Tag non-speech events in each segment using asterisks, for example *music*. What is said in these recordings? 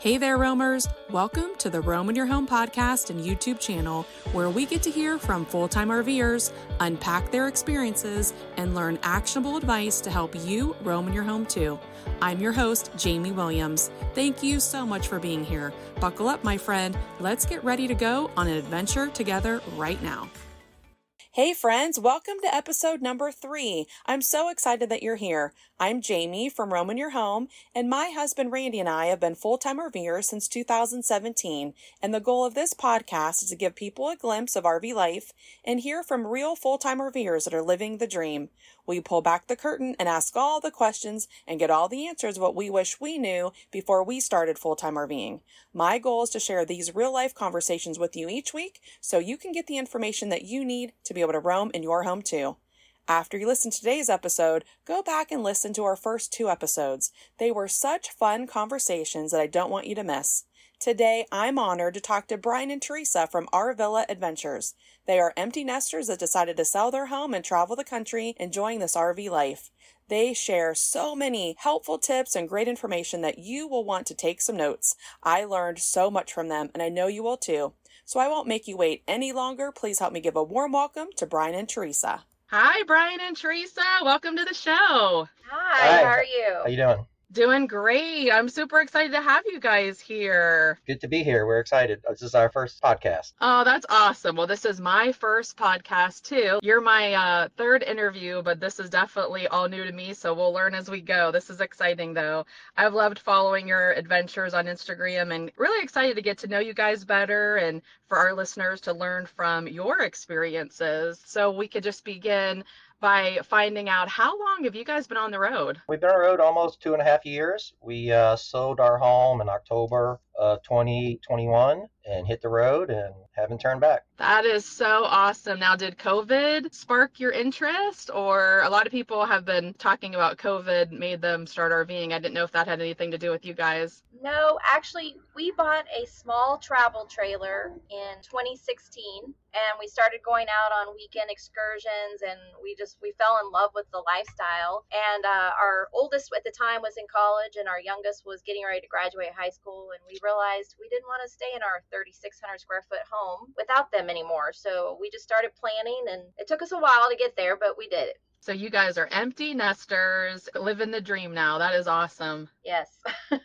Hey there, roamers. Welcome to the Roam in Your Home podcast and YouTube channel, where we get to hear from full time RVers, unpack their experiences, and learn actionable advice to help you roam in your home too. I'm your host, Jamie Williams. Thank you so much for being here. Buckle up, my friend. Let's get ready to go on an adventure together right now. Hey, friends, welcome to episode number three. I'm so excited that you're here. I'm Jamie from Roam in Your Home, and my husband Randy and I have been full time RVers since 2017. And the goal of this podcast is to give people a glimpse of RV life and hear from real full time RVers that are living the dream. We pull back the curtain and ask all the questions and get all the answers what we wish we knew before we started full time RVing. My goal is to share these real life conversations with you each week so you can get the information that you need to be able to roam in your home too. After you listen to today's episode, go back and listen to our first two episodes. They were such fun conversations that I don't want you to miss. Today, I'm honored to talk to Brian and Teresa from RVilla Adventures. They are empty nesters that decided to sell their home and travel the country enjoying this RV life. They share so many helpful tips and great information that you will want to take some notes. I learned so much from them, and I know you will too. So I won't make you wait any longer. Please help me give a warm welcome to Brian and Teresa. Hi, Brian and Teresa. Welcome to the show. Hi, Hi. how are you? How you doing? Doing great. I'm super excited to have you guys here. Good to be here. We're excited. This is our first podcast. Oh, that's awesome. Well, this is my first podcast too. You're my uh, third interview, but this is definitely all new to me, so we'll learn as we go. This is exciting though. I've loved following your adventures on Instagram and really excited to get to know you guys better and for our listeners to learn from your experiences. So we could just begin by finding out how long have you guys been on the road? We've been on the road almost two and a half years. We uh, sold our home in October Uh, of 2021 and hit the road and haven't turned back. That is so awesome. Now, did COVID spark your interest, or a lot of people have been talking about COVID made them start RVing? I didn't know if that had anything to do with you guys. No, actually, we bought a small travel trailer in 2016 and we started going out on weekend excursions and we just we fell in love with the lifestyle. And uh, our oldest at the time was in college and our youngest was getting ready to graduate high school and we realized we didn't want to stay in our 3600 square foot home without them anymore. So we just started planning and it took us a while to get there but we did it So, you guys are empty nesters, living the dream now. That is awesome. yes *laughs*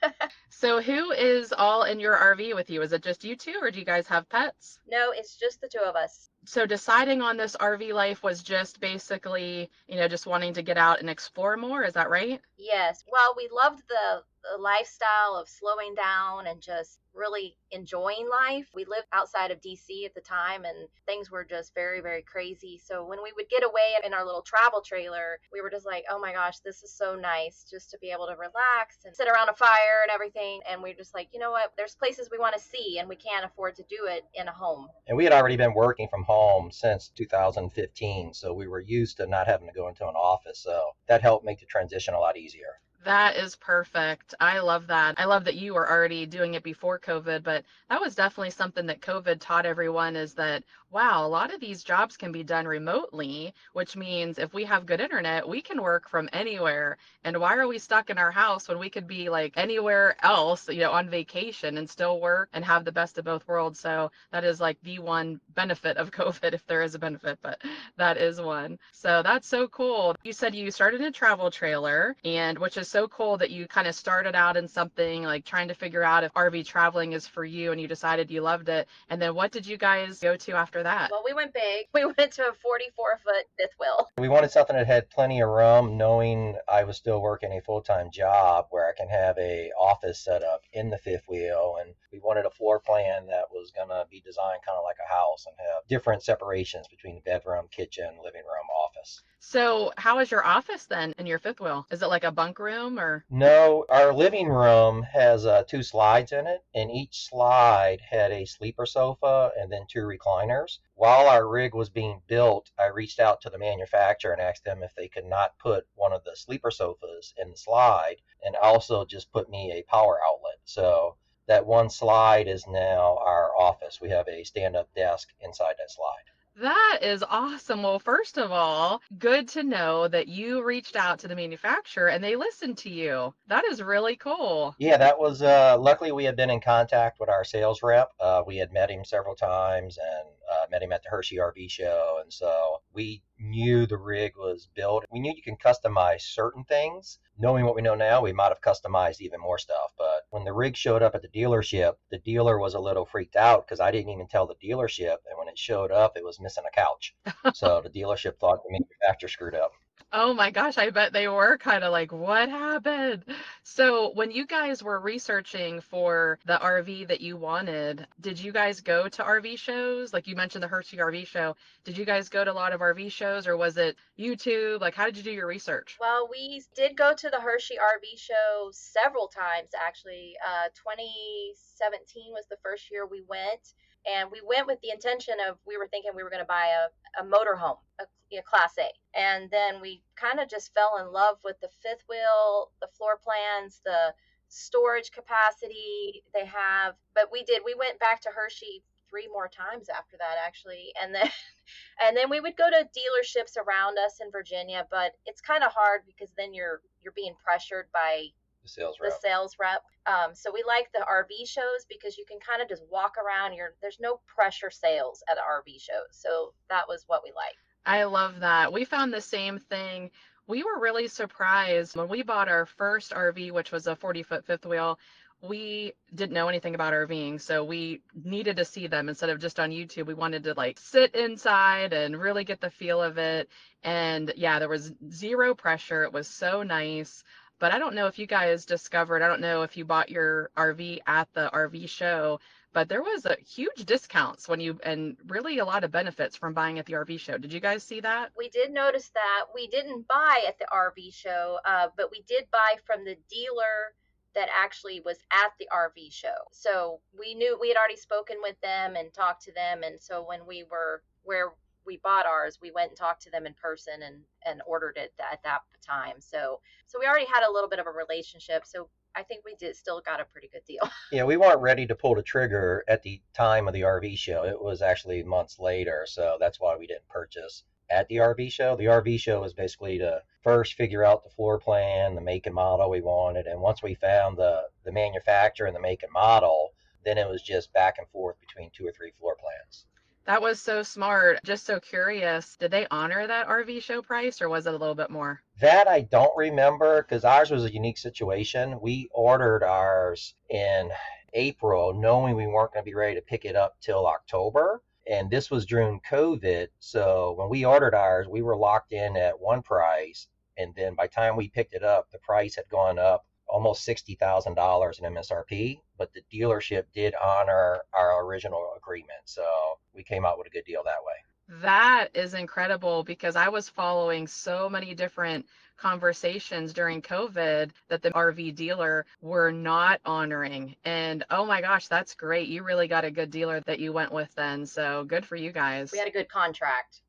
So, who is all in your RV with you? Is it just you two, or do you guys have pets? no it's just the two of us So, deciding on this RV life was just basically, you know, just wanting to get out and explore more. Is that right? Yes. Well, we loved the, the lifestyle of slowing down and just really enjoying life. We lived outside of DC at the time and things were just very, very crazy. So when we would get away in our little travel trailer, we were just like, oh my gosh, this is so nice just to be able to relax and sit around a fire and everything. And we're just like, you know what? There's places we want to see and we can't afford to do it in a home. And we had already been working from home since 2015, so we were used to not having to go into an office. So that helped make the transition a lot easier. That is perfect. I love that. I love that you were already doing it before COVID, but that was definitely something that COVID taught everyone is that, wow, a lot of these jobs can be done remotely, which means if we have good internet, we can work from anywhere. And why are we stuck in our house when we could be like anywhere else, you know, on vacation and still work and have the best of both worlds? So that is like the one benefit of *laughs* COVID, if there is a benefit, but that is one. So that's so cool. You said you started a travel trailer, and which is so cool that you kind of started out in something like trying to figure out if RV traveling is for you and you decided you loved it. And then what did you guys go to after that? Well, we went big. *laughs* We went to a 44 foot fifth wheel. We wanted something that had plenty of room, knowing I was still working a full-time job where I can have a office set up in the fifth wheel, and we wanted a floor plan that was gonna be designed kind of like a house and have different separations between the bedroom, kitchen, living room, office. So, how is your office then in your fifth wheel? Is it like a bunk room or? No, our living room has uh, two slides in it, and each slide had a sleeper sofa and then two recliners. While our rig was being built, I reached out to the manufacturer and asked them if they could not put one of the sleeper sofas in the slide and also just put me a power outlet. So that one slide is now our office. We have a stand up desk inside that slide. That is awesome. Well, first of all, good to know that you reached out to the manufacturer and they listened to you. That is really cool. Yeah, that was uh, luckily we had been in contact with our sales rep. Uh, we had met him several times and uh, met him at the Hershey RV show, and so we knew the rig was built. We knew you can customize certain things. Knowing what we know now, we might have customized even more stuff. But when the rig showed up at the dealership, the dealer was a little freaked out because I didn't even tell the dealership, and when it showed up, it was missing a couch. *laughs* so the dealership thought the manufacturer screwed up. Oh my gosh, I bet they were kind of like, what happened? So, when you guys were researching for the RV that you wanted, did you guys go to RV shows? Like you mentioned the Hershey RV show. Did you guys go to a lot of RV shows or was it YouTube? Like, how did you do your research? Well, we did go to the Hershey RV show several times actually. Uh, 2017 was the first year we went and we went with the intention of we were thinking we were going to buy a, a motorhome, a, a class A. And then we kind of just fell in love with the fifth wheel, the floor plans, the storage capacity they have. But we did, we went back to Hershey three more times after that actually and then *laughs* and then we would go to dealerships around us in Virginia but it's kind of hard because then you're you're being pressured by The sales the rep. sales rep. Um, so we like the RV shows because you can kind of just walk around. You're there's no pressure sales at RV shows. So that was what we like. I love that. We found the same thing. We were really surprised when we bought our first RV, which was a 40 foot fifth wheel. We didn't know anything about RVing, so we needed to see them instead of just on YouTube. We wanted to like sit inside and really get the feel of it. And yeah, there was zero pressure. It was so nice. But I don't know if you guys discovered, I don't know if you bought your RV at the RV show, but there was a huge discounts when you and really a lot of benefits from buying at the RV show. Did you guys see that? We did notice that we didn't buy at the RV show, uh, but we did buy from the dealer that actually was at the RV show. So we knew we had already spoken with them and talked to them, and so when we were where we bought ours, we went and talked to them in person and and ordered it at that time. So so we already had a little bit of a relationship. So I think we did still got a pretty good deal. *laughs* Yeah, we weren't ready to pull the trigger at the time of the RV show. It was actually months later, so that's why we didn't purchase at the RV show. The RV show was basically to first figure out the floor plan, the make and model we wanted, and once we found the the manufacturer and the make and model, then it was just back and forth between two or three floor plans. That was so smart. Just so curious, did they honor that RV show price or was it a little bit more? That I don't remember because ours was a unique situation. We ordered ours in April, knowing we weren't going to be ready to pick it up till October. And this was during COVID. So when we ordered ours, we were locked in at one price. And then by the time we picked it up, the price had gone up almost $60,000 in MSRP. But the dealership did honor our original agreement. So we came out with a good deal that way. That is incredible because I was following so many different conversations during COVID that the RV dealer were not honoring. And oh my gosh, that's great. You really got a good dealer that you went with then. So good for you guys. We had a good contract.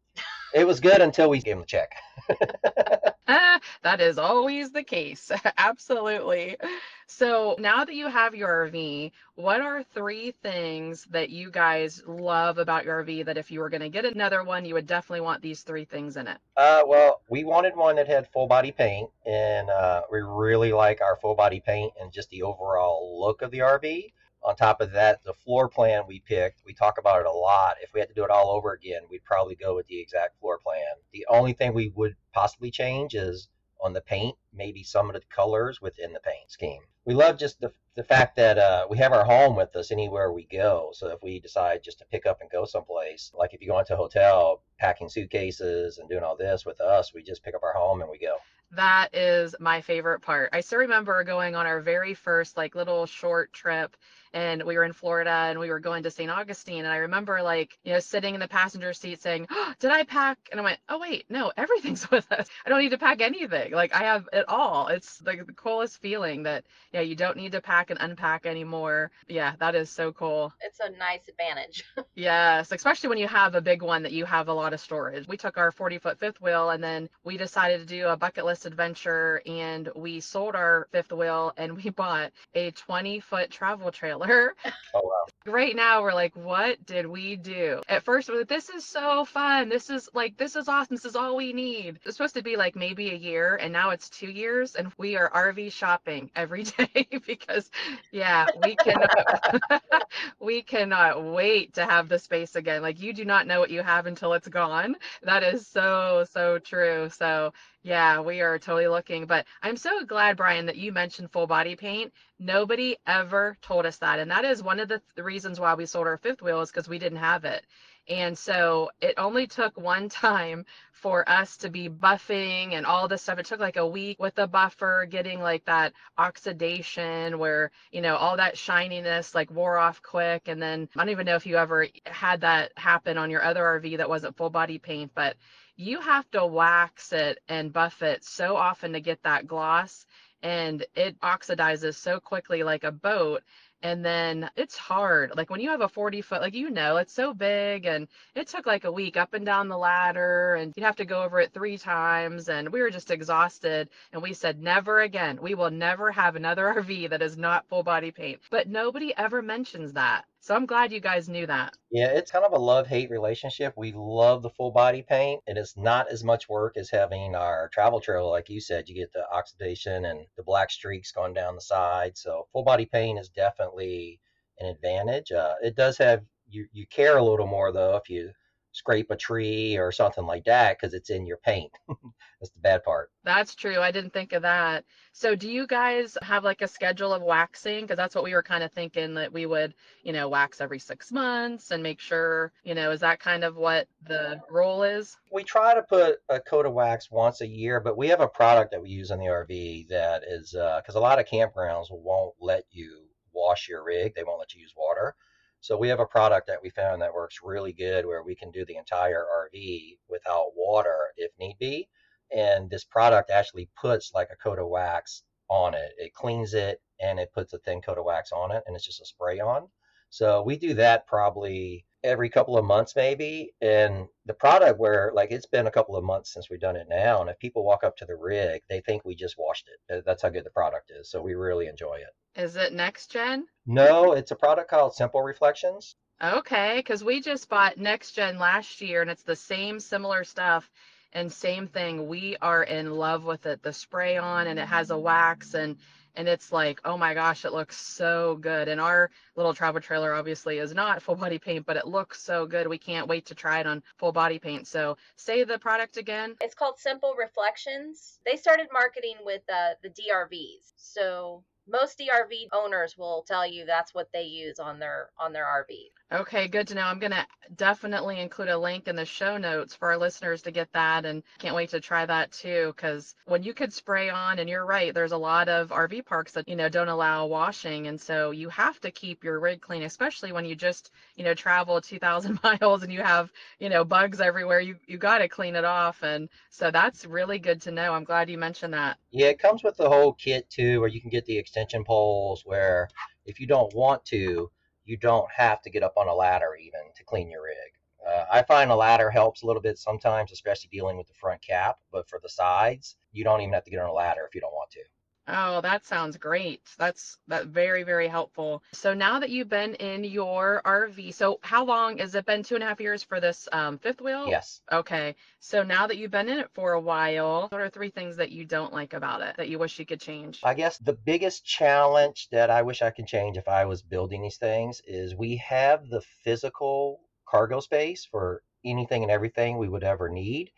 It was good until we gave them the check. *laughs* Ah, that is always the case. *laughs* Absolutely. So now that you have your RV, what are three things that you guys love about your RV that if you were going to get another one, you would definitely want these three things in it? Uh, well, we wanted one that had full body paint, and uh, we really like our full body paint and just the overall look of the RV. On top of that, the floor plan we picked, we talk about it a lot. If we had to do it all over again, we'd probably go with the exact floor plan. The only thing we would possibly change is on the paint, maybe some of the colors within the paint scheme. We love just the, the fact that uh, we have our home with us anywhere we go. So if we decide just to pick up and go someplace, like if you go into a hotel, packing suitcases and doing all this with us, we just pick up our home and we go. That is my favorite part. I still remember going on our very first like little short trip and we were in Florida and we were going to St. Augustine and I remember like, you know, sitting in the passenger seat saying, oh, "Did I pack?" And I went, "Oh wait, no, everything's *laughs* with us. I don't need to pack anything. Like I have it all." It's like the coolest feeling that yeah, you don't need to pack and unpack anymore. Yeah, that is so cool. It's a nice advantage. *laughs* Yes, especially when you have a big one that you have a lot of storage. We took our 40 foot fifth wheel and then we decided to do a bucket list adventure and we sold our fifth wheel and we *laughs* bought a 20 foot travel trailer. Oh wow. Right now, we're like, what did we do? At first, we're like, this is so fun. This is like, this is awesome. This is all we need. It's supposed to be like maybe a year, and now it's two years, and we are RV shopping every *laughs* day because, yeah, we cannot, *laughs* we cannot wait to have the space again. Like, you do not know what you have until it's gone. That is so, so true. So, yeah, we are totally looking. But I'm so glad, Brian, that you mentioned full body paint. Nobody ever told us that. And that is one of the, th- reasons why we sold our fifth wheel is because we didn't have it. And so it only took one *laughs* time for us to be buffing and all this stuff. It took like a week with the buffer, getting like that oxidation where, you know, all that shininess like wore off quick. And then I don't even know if you ever had that happen on your other RV that wasn't full body paint, but you have to wax it and buff it so often to get that gloss and it oxidizes so quickly like a boat and then it's hard. Like when you have a 40 foot like you know it's so big and it took like a week up and down the ladder and you'd have to go over it three times and we were just exhausted and we said never again. We will never have another rv that is not full body paint. But nobody ever mentions that so i'm glad you guys knew that Yeah, it's kind of a love hate relationship. We love the full body paint, and it's not as much work as having our travel trailer. Like you said, you get the oxidation and the black streaks going down the side. So, full body paint is definitely an advantage. Uh, it does have you, you care a little more though if you scrape a tree or something like that because it's in your paint. *laughs* That's the bad part. That's true. I didn't think of that. So, do you guys have like a schedule of waxing? Because that's what we were kind of thinking that we would, you know, wax every six months and make sure, you know, is that kind of what the role is? We try to put a coat of wax once a year, but we have a product that we use in the RV that is uh, because a lot of campgrounds won't let you wash your rig, they won't let you use water. So we have a product that we found that works really good where we can do the entire RV without water if need be. And this product actually puts like a coat of wax on it. It cleans it and it puts a thin coat of wax on it and it's just a spray on. So we do that probably every couple of months maybe. And the product where like it's been a couple of months since we've done it now. And if people walk up to the rig, they think we just washed it. That's how good the product is. So we really enjoy it. Is it next gen? No, it's a product called Simple Reflections. Okay, because we just bought next gen last year and it's the same similar stuff and same thing. We are in love with it. The spray on and it has a wax and and it's like, oh my gosh, it looks so good. And our little travel trailer obviously is not *laughs* full body paint, but it looks so good. We can't wait to try it on full body paint. So say the product again. It's called Simple Reflections. They started marketing with uh, the DRVs. So most DRV owners will tell you that's what they use on their on their RV. Okay, good to know. I'm going to definitely include a link in the show notes for our listeners to get that and can't wait to try that too cuz when you could spray on and you're right, there's a lot of RV parks that, you know, don't allow washing and so you have to keep your rig clean especially when you just, you know, travel 2000 *laughs* miles and you have, you know, bugs everywhere. You you got to clean it off and so that's really good to know. I'm glad you mentioned that. Yeah, it comes with the whole kit too, where you can get the extension poles where if you don't want to, you don't have to get up on a ladder even to clean your rig. Uh, I find a ladder helps a little bit sometimes, especially dealing with the front cap. But for the sides, you don't even have to get on a ladder if you don't want to. Oh, that sounds great. That's that very, very helpful. So now that you've been in your RV, so how long has it been? Two and a half years for this um, fifth wheel? Yes. Okay. So now that you've been in it for a while, what are three things that you don't like about it that you wish you could change? I guess the biggest challenge that I wish I could change if I was building these things is we have the physical cargo space for anything and everything we would ever need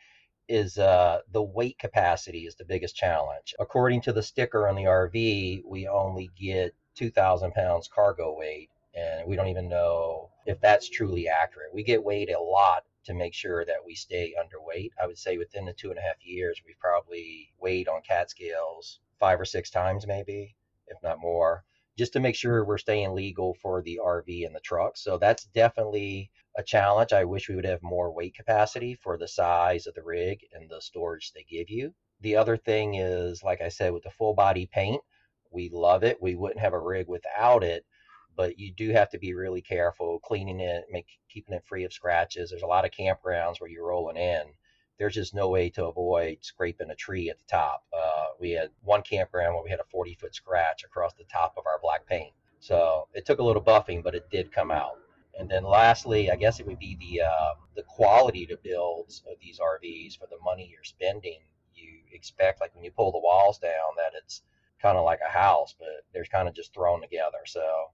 is uh, the weight capacity is the biggest challenge. According to the sticker on the RV, we only get 2,000 pounds cargo weight, and we don't even know if that's truly accurate. We get weighed a lot to make sure that we stay underweight. I would say within the two and a half years, we've probably weighed on CAT scales five or six times, maybe, if not more, just to make sure we're staying legal for the RV and the truck. So that's definitely a challenge. I wish we would have more weight capacity for the size of the rig and the storage they give you. The other thing is, like I said, with the full body paint, we love it. We wouldn't have a rig without it, but you do have to be really careful cleaning it, make keeping it free of scratches. There's a lot of campgrounds where you're rolling in there's just no way to avoid scraping a tree at the top. Uh, we had one campground where we had a 40 foot scratch across the top of our black paint. So it took a little buffing, but it did come out. And then lastly, I guess it would be the uh, the quality to builds of these RVs for the money you're spending. You expect like when you pull the walls down that it's kind of like a house, but they're kind of just thrown together. So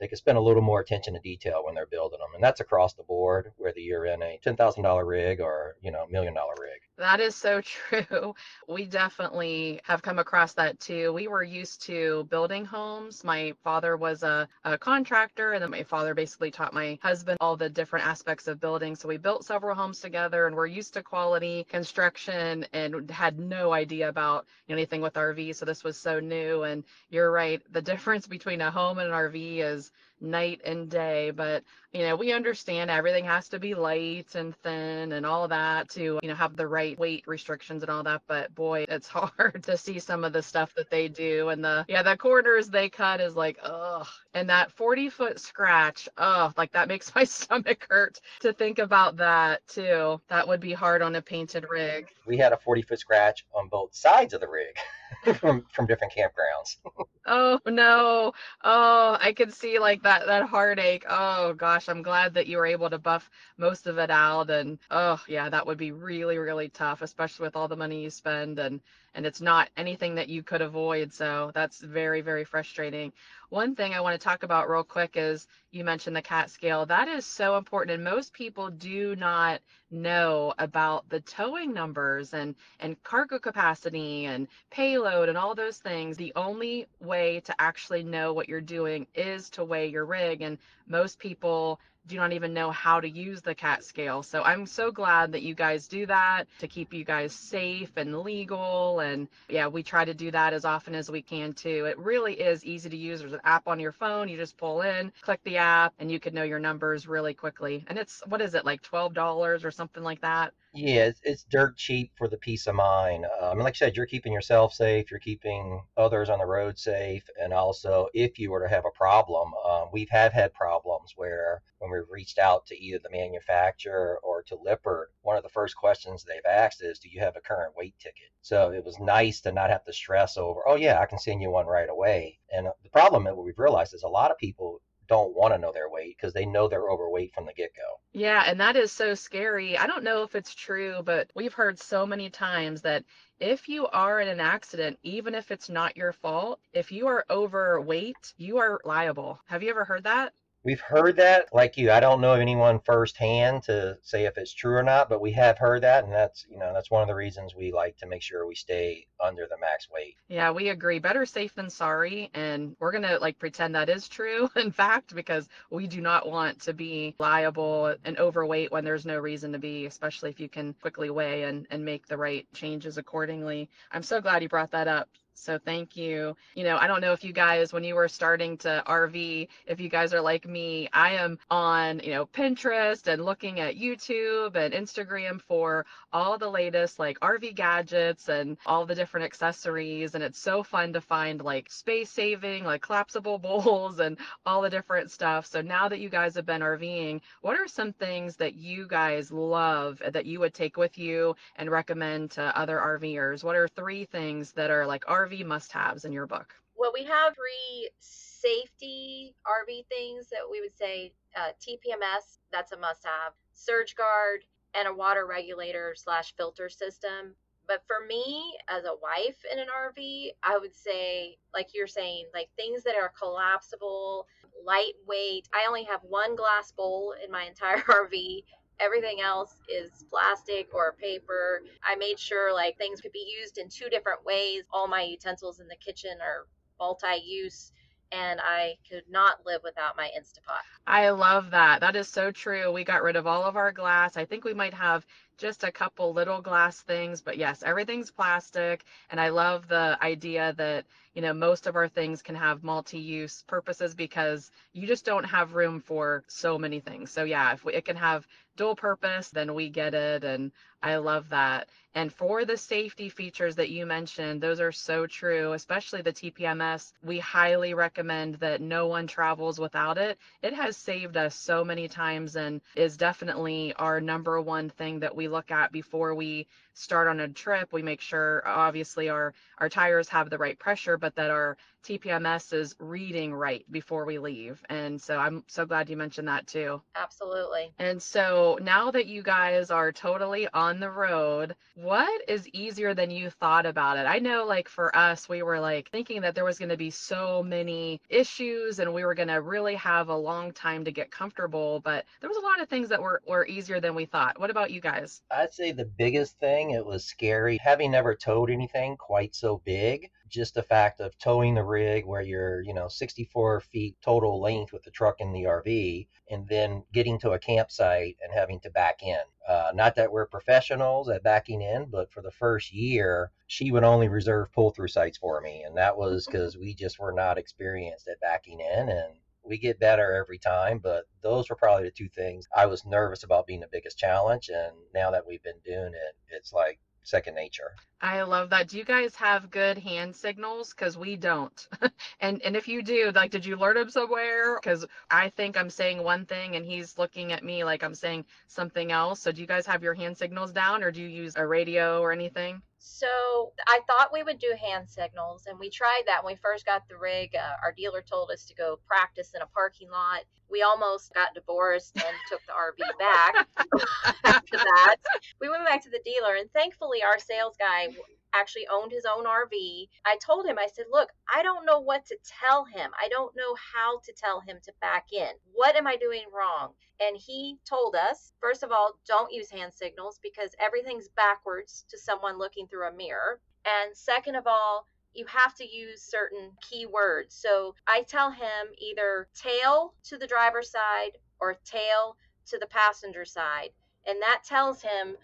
they could spend a little more attention to detail when they're building them, and that's across the board, whether you're in a ten thousand dollar rig or you know million dollar rig. That is so *laughs* true. We definitely have come across that too. We were used to building homes. My father was a, a contractor, and then my father basically taught my husband all the different aspects of building. So we built several homes together, and we're used to quality construction and had no idea about anything with RV. So this was so new. And you're right, the difference between a home and an RV is night and day but you know we understand everything has to be light and thin and all that to you know have the right weight restrictions and all that but boy it's *laughs* hard to see some of the stuff that they do and the yeah the corners they cut is like ugh. And that 40 foot scratch oh like that makes *laughs* my stomach hurt to think about that too. That would be hard on a painted rig. We had a 40 foot scratch on both sides of the rig *laughs* *laughs* from from different campgrounds *laughs* oh no oh i could see like that that heartache. Oh gosh, I'm glad that you were able to buff most of it out. And oh yeah, that would be really really tough, especially with all the money you spend and and it's not anything that you could avoid. So that's very very frustrating. One thing I want to talk about real quick is you mentioned the CAT scale. That is so important, and most people do not know about the towing numbers and and cargo capacity and payload and all those things. The only way to actually know what you're doing is to weigh your rig, and most people do not even know how to use the CAT scale. So I'm so glad that you guys do that to keep you guys safe and legal. And yeah, we try to do that as often as we can too. It really is easy to use. There's an app on your phone. You just pull in, click the app, and you can know your numbers really quickly. And it's, what is it, like $12 or something like that? Yeah, it's, it's dirt cheap for the peace of mind. Um, and like I said, you're keeping yourself safe, you're keeping others on the road safe, and also if you were to have a problem, um, we've have had problems where when we've reached out to either the manufacturer or to Lippert, one of the first questions they've asked is, "Do you have a current weight ticket?" So it was nice to not have to stress over, "Oh yeah, I can send you one right away." And the problem that we've realized is a lot of people don't want to know their weight because they know they're overweight from the get go. Yeah, and that is so scary. I don't know if it's true, but we've heard so many times that if you are in an accident, even if it's not your fault, if you are overweight, you are liable. Have you ever heard that? We've heard that like you i don't know of anyone firsthand to say if it's true or not but we have heard that and that's you know that's one of the reasons we like to make sure we stay under the max weight. Yeah we agree. Better safe than sorry and we're gonna like pretend that is true *laughs* in fact because we do not want to be liable and overweight when there's no reason to be especially if you can quickly weigh and, and make the right changes accordingly. I'm so glad you brought that up so thank you. You know, I don't know if you guys, when you were starting to RV, if you guys are like me, I am on, you know, Pinterest and looking at YouTube and Instagram for all the latest like RV gadgets and all the different accessories. And it's so fun to find like space saving, like collapsible *laughs* bowls and all the different stuff. So now that you guys have been RVing, what are some things that you guys love that you would take with you and recommend to other RVers? What are three things that are like RV RV must haves in your book? Well, we have three safety RV things that we would say uh, TPMS, that's a must have, Surge Guard, and a water regulator slash filter system. But for me, as a wife in an RV, I would say, like you're saying, like things that are collapsible, lightweight. I only have one glass bowl in my entire *laughs* RV Everything else is plastic or paper. I made sure like things could be used in two different ways. All my utensils in the kitchen are multi use and I could not live without my Instapot. I love that. That is so true. We got rid of all of our glass. I think we might have just a couple little glass things, but yes, everything's plastic. And I love the idea that, you know, most of our things can have multi use purposes because you just don't have room for so many things. So, yeah, if we, it can have dual purpose, then we get it. And I love that. And for the safety features that you mentioned, those are so true, especially the TPMS. We highly recommend that no one travels without it. It has saved us so many times and is definitely our number one thing that we look at before we start on a trip. We make sure obviously our our tires have the right pressure, but that our TPMS is reading right before we leave. And so I'm so glad you mentioned that too. Absolutely. And so now that you guys are totally on the road, what is easier than you thought about it? I know, like for us, we were like thinking that there was going to be so many issues and we were going to really have a long time to get comfortable, but there was a lot of things that were, were easier than we thought. What about you guys? I'd say the biggest thing, it was scary. Having never towed anything quite so big, just the fact of towing the rig where you're, you know, 64 feet total length with the truck and the RV, and then getting to a campsite and having to back in. Uh, not that we're professionals at backing in, but for the first year, she would only reserve pull through sites for me. And that was because we just were not experienced at backing in. And we get better every time, but those were probably the two things I was nervous about being the biggest challenge. And now that we've been doing it, it's like second nature. I love that. Do you guys have good hand signals? Because we don't. *laughs* and and if you do, like, did you learn them somewhere? Because I think I'm saying one thing and he's looking at me like I'm saying something else. So do you guys have your hand signals down, or do you use a radio or anything? So I thought we would do hand signals, and we tried that when we first got the rig. Uh, our dealer told us to go practice in a parking lot. We almost got divorced and *laughs* took the RV back *laughs* after that. We went back to the dealer, and thankfully, our sales guy actually owned his own RV. I told him, I said, Look, I don't know what to tell him. I don't know how to tell him to back in. What am I doing wrong? And he told us, first of all, don't use hand signals because everything's backwards to someone looking through a mirror. And second of all, you have to use certain key words. So I tell him either tail to the driver's side or tail to the passenger side. And that tells him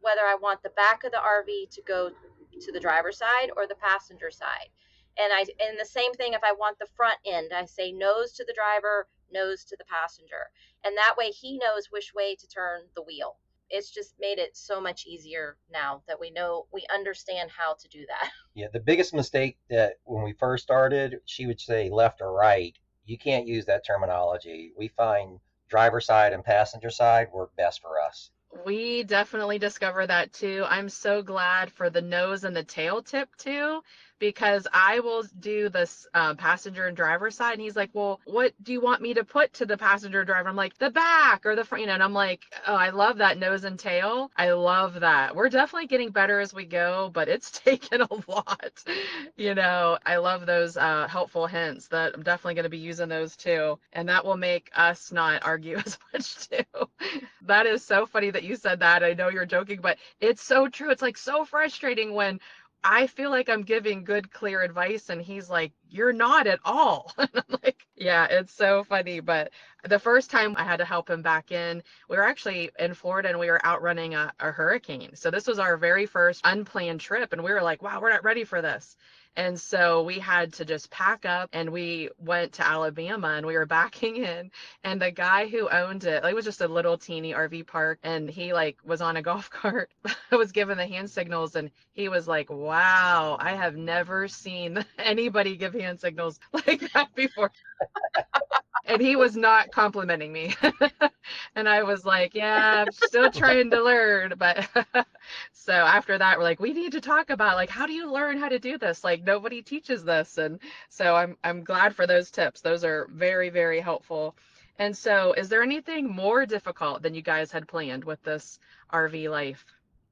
whether I want the back of the RV to go to the driver's side or the passenger side. And I and the same thing if I want the front end, I say nose to the driver, nose to the passenger. And that way he knows which way to turn the wheel. It's just made it so much easier now that we know we understand how to do that. *laughs* Yeah, the biggest mistake that when we first started, she would say left or right. You can't use that terminology. We find driver side and passenger side work best for us. We definitely discover that too. I'm so glad for the nose and the tail tip too, because I will do this um, passenger and driver side. And he's like, Well, what do you want me to put to the passenger driver? I'm like, The back or the front, you know, and I'm like, Oh, I love that nose and tail. I love that. We're definitely getting better as we go, but it's *laughs* taken a lot. you know, I love those uh, helpful hints that I'm definitely going to be using those too. And that will make us not *laughs* argue as much too. that is so funny that you said that. I know you're joking, but it's so true. It's like so frustrating when I feel like I'm giving good, clear advice, and he's like, You're not at all. *laughs* and I'm like, Yeah, it's so funny. But the first time I had to help him back in, we were actually in Florida and we were outrunning a, a hurricane. So this was our very first unplanned trip, and we were like, Wow, we're not ready for this. And so we had to just pack up and we went to Alabama and we were *laughs* backing in. And the guy who owned it, it was just a little teeny RV park, and he like was on a *laughs* golf cart. *laughs* Was given the hand signals and he was like, Wow, I have never seen anybody give hand signals like that before. And he was not complimenting me. *laughs* and I was like, yeah, I'm still trying to learn. But *laughs* so after that, we're like, we need to talk about like how do you learn how to do this? Like nobody teaches this. And so I'm I'm glad for those tips. Those are very, very helpful. And so is there anything more difficult than you guys had planned with this RV life?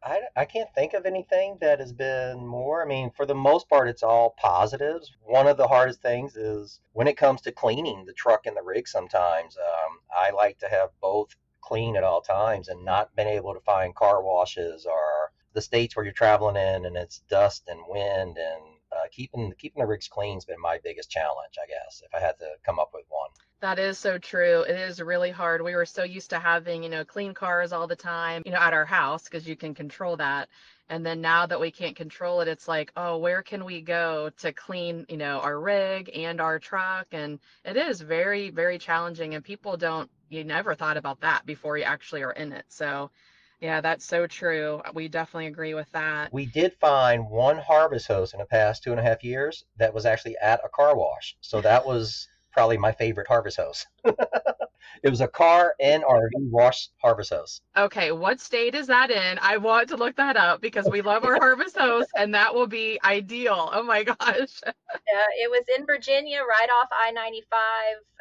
I, I can't think of anything that has been more. I mean, for the most part, it's all positives. One of the hardest things is when it comes to cleaning the truck and the rig sometimes. Um, I like to have both clean at all times and not been able to find car washes or the states where you're traveling in and it's dust and wind and uh, keeping keeping the rigs clean has been my biggest challenge, I guess, if I had to come up with one. That is so true. It is really hard. We were so used to having, you know, clean cars all the time, you know, at our house because you can control that. And then now that we can't control it, it's like, oh, where can we go to clean, you know, our rig and our truck? And it is very, very challenging. And people don't, you never thought about that before you actually are in it. So, yeah, that's so true. We definitely agree with that. We did find one Harvest Host in the past two and a half years that was actually at a car wash. So that was probably my favorite Harvest Host. *laughs* It was a car and RV wash Harvest Host. Okay, what state is that in? I want to look that up because we love our Harvest Hosts and that will be ideal. Oh my gosh. *laughs* Yeah, it was in Virginia, right off I 95,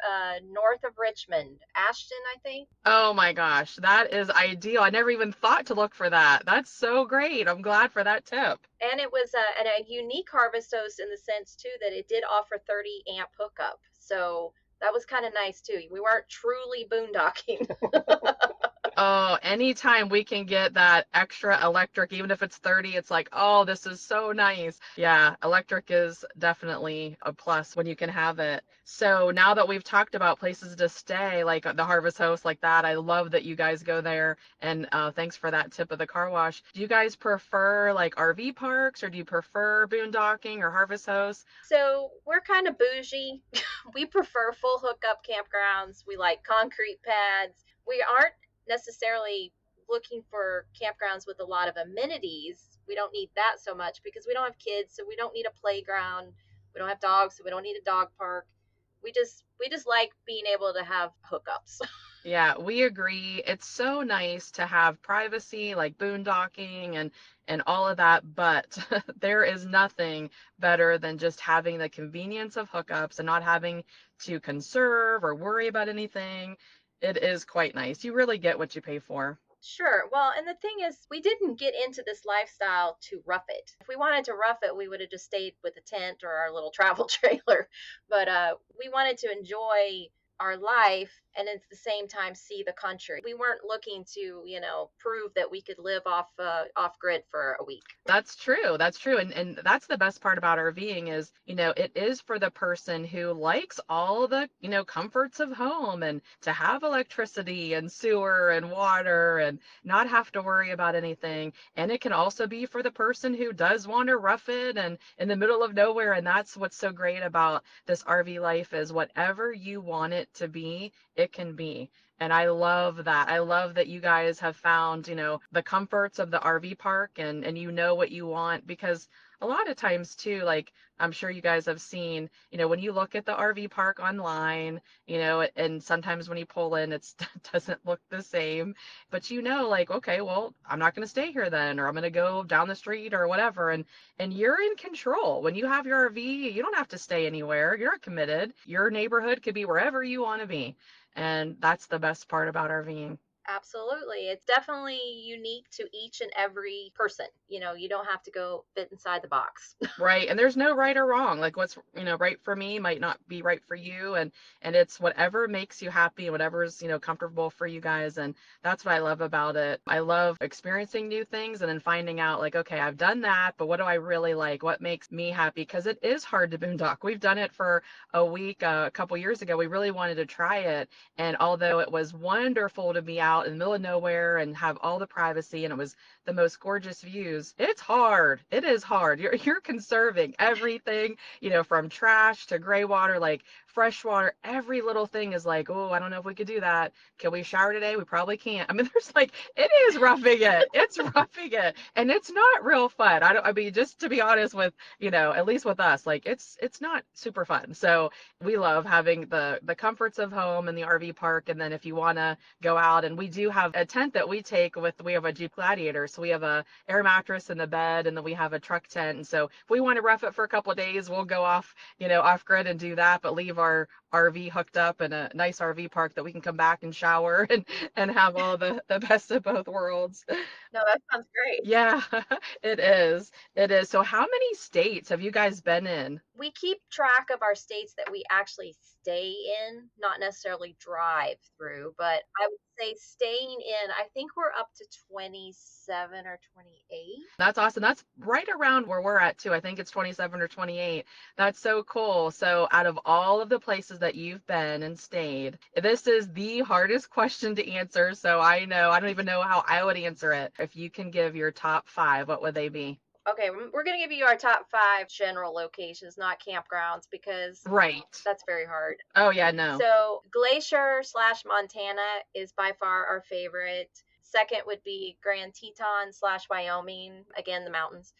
uh, north of Richmond. Ashland, I think. Oh my gosh, that is ideal. I never even thought to look for that. That's so great. I'm glad for that tip. And it was a, a unique Harvest Host in the sense, too, that it did offer 30 amp hookup. So that was kind of nice, too. We weren't truly boondocking. *laughs* Oh, anytime we can get that extra electric, even if it's 30, it's like, oh, this is so nice. Yeah, electric is definitely a plus when you can have it. So now that we've talked about places to stay, like the Harvest Hosts, like that, I love that you guys go there. And uh, thanks for that tip of the car wash. Do you guys prefer like RV parks or do you prefer boondocking or Harvest Hosts? so we're kind of bougie. *laughs* we prefer full hookup campgrounds. We like concrete pads. We aren't necessarily looking for campgrounds with a lot of amenities. We don't need that so much because we don't have kids, so we don't need a playground. We don't have dogs, so we don't need a dog park. We just we just like being able to have hookups. *laughs* Yeah, we agree. It's so nice to have privacy like boondocking and and all of that, but *laughs* there is nothing better than just having the convenience of hookups and not having to conserve or worry about anything. It is quite nice. You really get what you pay for. Sure. Well, and the thing is, we didn't get into this lifestyle to rough it. If we wanted to rough it, we would have just stayed with a tent or our little *laughs* travel trailer. But uh, we wanted to enjoy our life and at the same time see the country. We weren't looking to, you know, prove that we could live off uh, off grid for a week. That's true. That's true. And and that's the best part about RVing is, you know, it is for the person who likes all the, you know, comforts of home and to have electricity and sewer and water and not have to worry about anything. And it can also be for the person who does want to rough it and in the middle of nowhere. And that's what's so great about this RV life is whatever you want it to be, it can be. And I love that. I love that you guys have found, you know, the comforts of the RV park and and you know what you want because a lot of times too, like I'm sure you guys have seen, you know, when you look at the RV park online, you know, and sometimes when you pull in, it *laughs* doesn't look the same, but you know, like, okay, well, I'm not going to stay here then, or I'm going to go down the street or whatever. And, and you're in control. When you have your RV, you don't have to stay anywhere. You're not committed. Your neighborhood could be wherever you want to be. And that's the best part about RVing. Absolutely. It's definitely unique to each and every person. You know, you don't have to go fit inside the box. *laughs* right and there's no right or wrong like what's you know right for me might not be right for you and and it's whatever makes you happy and whatever's you know comfortable for you guys and that's what i love about it i love experiencing new things and then finding out like okay i've done that but what do i really like what makes me happy because it is hard to boondock we've done it for a week uh, a couple years ago we really wanted to try it and although it was wonderful to be out in the middle of nowhere and have all the privacy and it was the most gorgeous views. It's hard. It is hard. You're, *laughs* you're conserving everything you know from trash to gray water like fresh water. Every little thing is like oh i don't know if we could do that. Can we shower today? We probably can't. I mean *laughs* there's like it is roughing it. It's roughing it. And it's not real fun. I don't i mean just to be honest with you know at least with us like it's it's not super fun. So we love having the the comforts of home and the rv park. And then if you want to go out and we do have a tent that we take with we have a jeep gladiator. So we have a air mattress and the bed and then we have a truck tent. And so if we want to rough it for a couple of days we'll go off you know off grid and do that but leave our rv hooked up in a nice rv park that we can come back and shower *laughs* and and have all the the best of both worlds. No, that sounds great. yeah *laughs* it is. It is. So how many states have you guys been in? We keep track of our states that we actually stay in, not necessarily drive through, but I would say staying in, I think we're up to 27 or 28. That's awesome. That's right around where we're at too. I think it's 27 or 28. That's so cool. So, out of all of the places that you've been and stayed, this is the hardest *laughs* question to answer. So, I know, I don't even know how I would answer it. If you can give your top five, what would they be? Okay, we're we're gonna give you our top five general locations, not campgrounds, because Right. that's very hard. Oh, yeah, no. So Glacier slash Montana is by far our favorite. Second would be Grand Teton slash Wyoming, again the mountains,